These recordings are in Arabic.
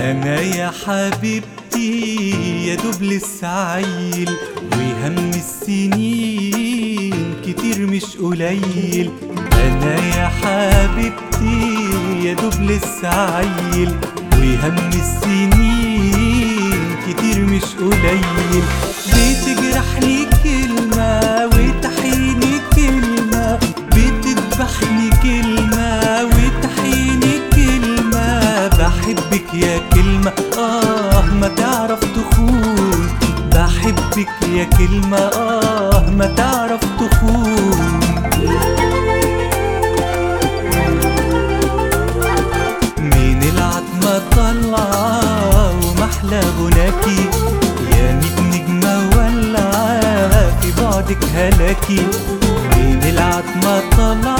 أنا يا حبيبتي يا دوب لسه عيل وهم السنين كتير مش قليل. أنا يا حبيبتي يا دوب لسه عيل وهم السنين كتير مش قليل. بحبك يا كلمة. آه ما تعرف تخون. بحبك يا كلمة. آه ما تعرف تخون. من العتمة طلعة ومحلى غناكي. يا ميت نجمة ولعة في بعدك هلاكي. من العتمة طلعة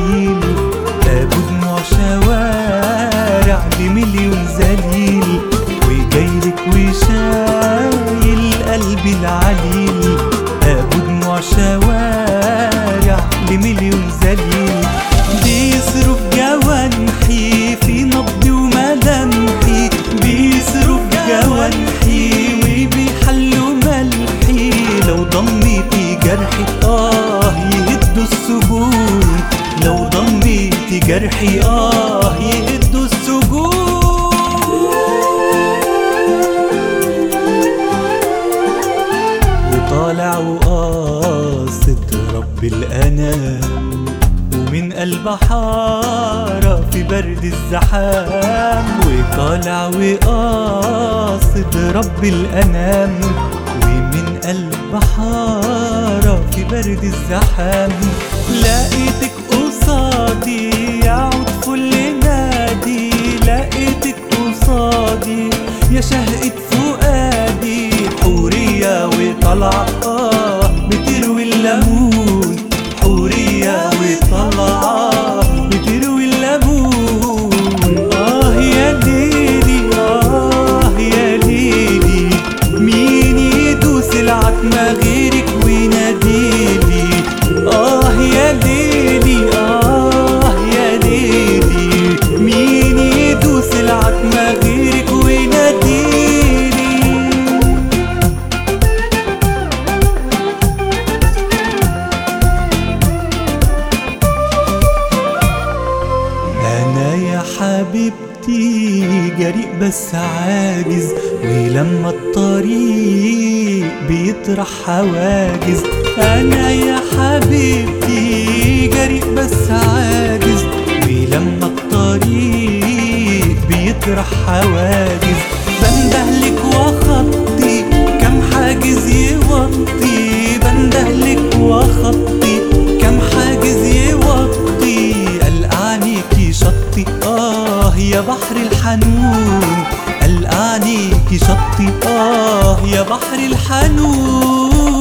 ابو دموع شوارع بمليون ذليل وجايلك وشايل قلبي العليل دموع شوارع لمليون ذليل الأنام ومن قلب حارة في برد الزحام وطالع وقاصد رب الأنام ومن قلب حارة في برد الزحام. لقيتك قصادي يعود حبيبتي جريء بس عاجز ولما الطريق بيطرح حواجز. أنا يا حبيبتي جريء بس عاجز ولما الطريق بيطرح حواجز. عليكي شطي آه يا بحر الحنون.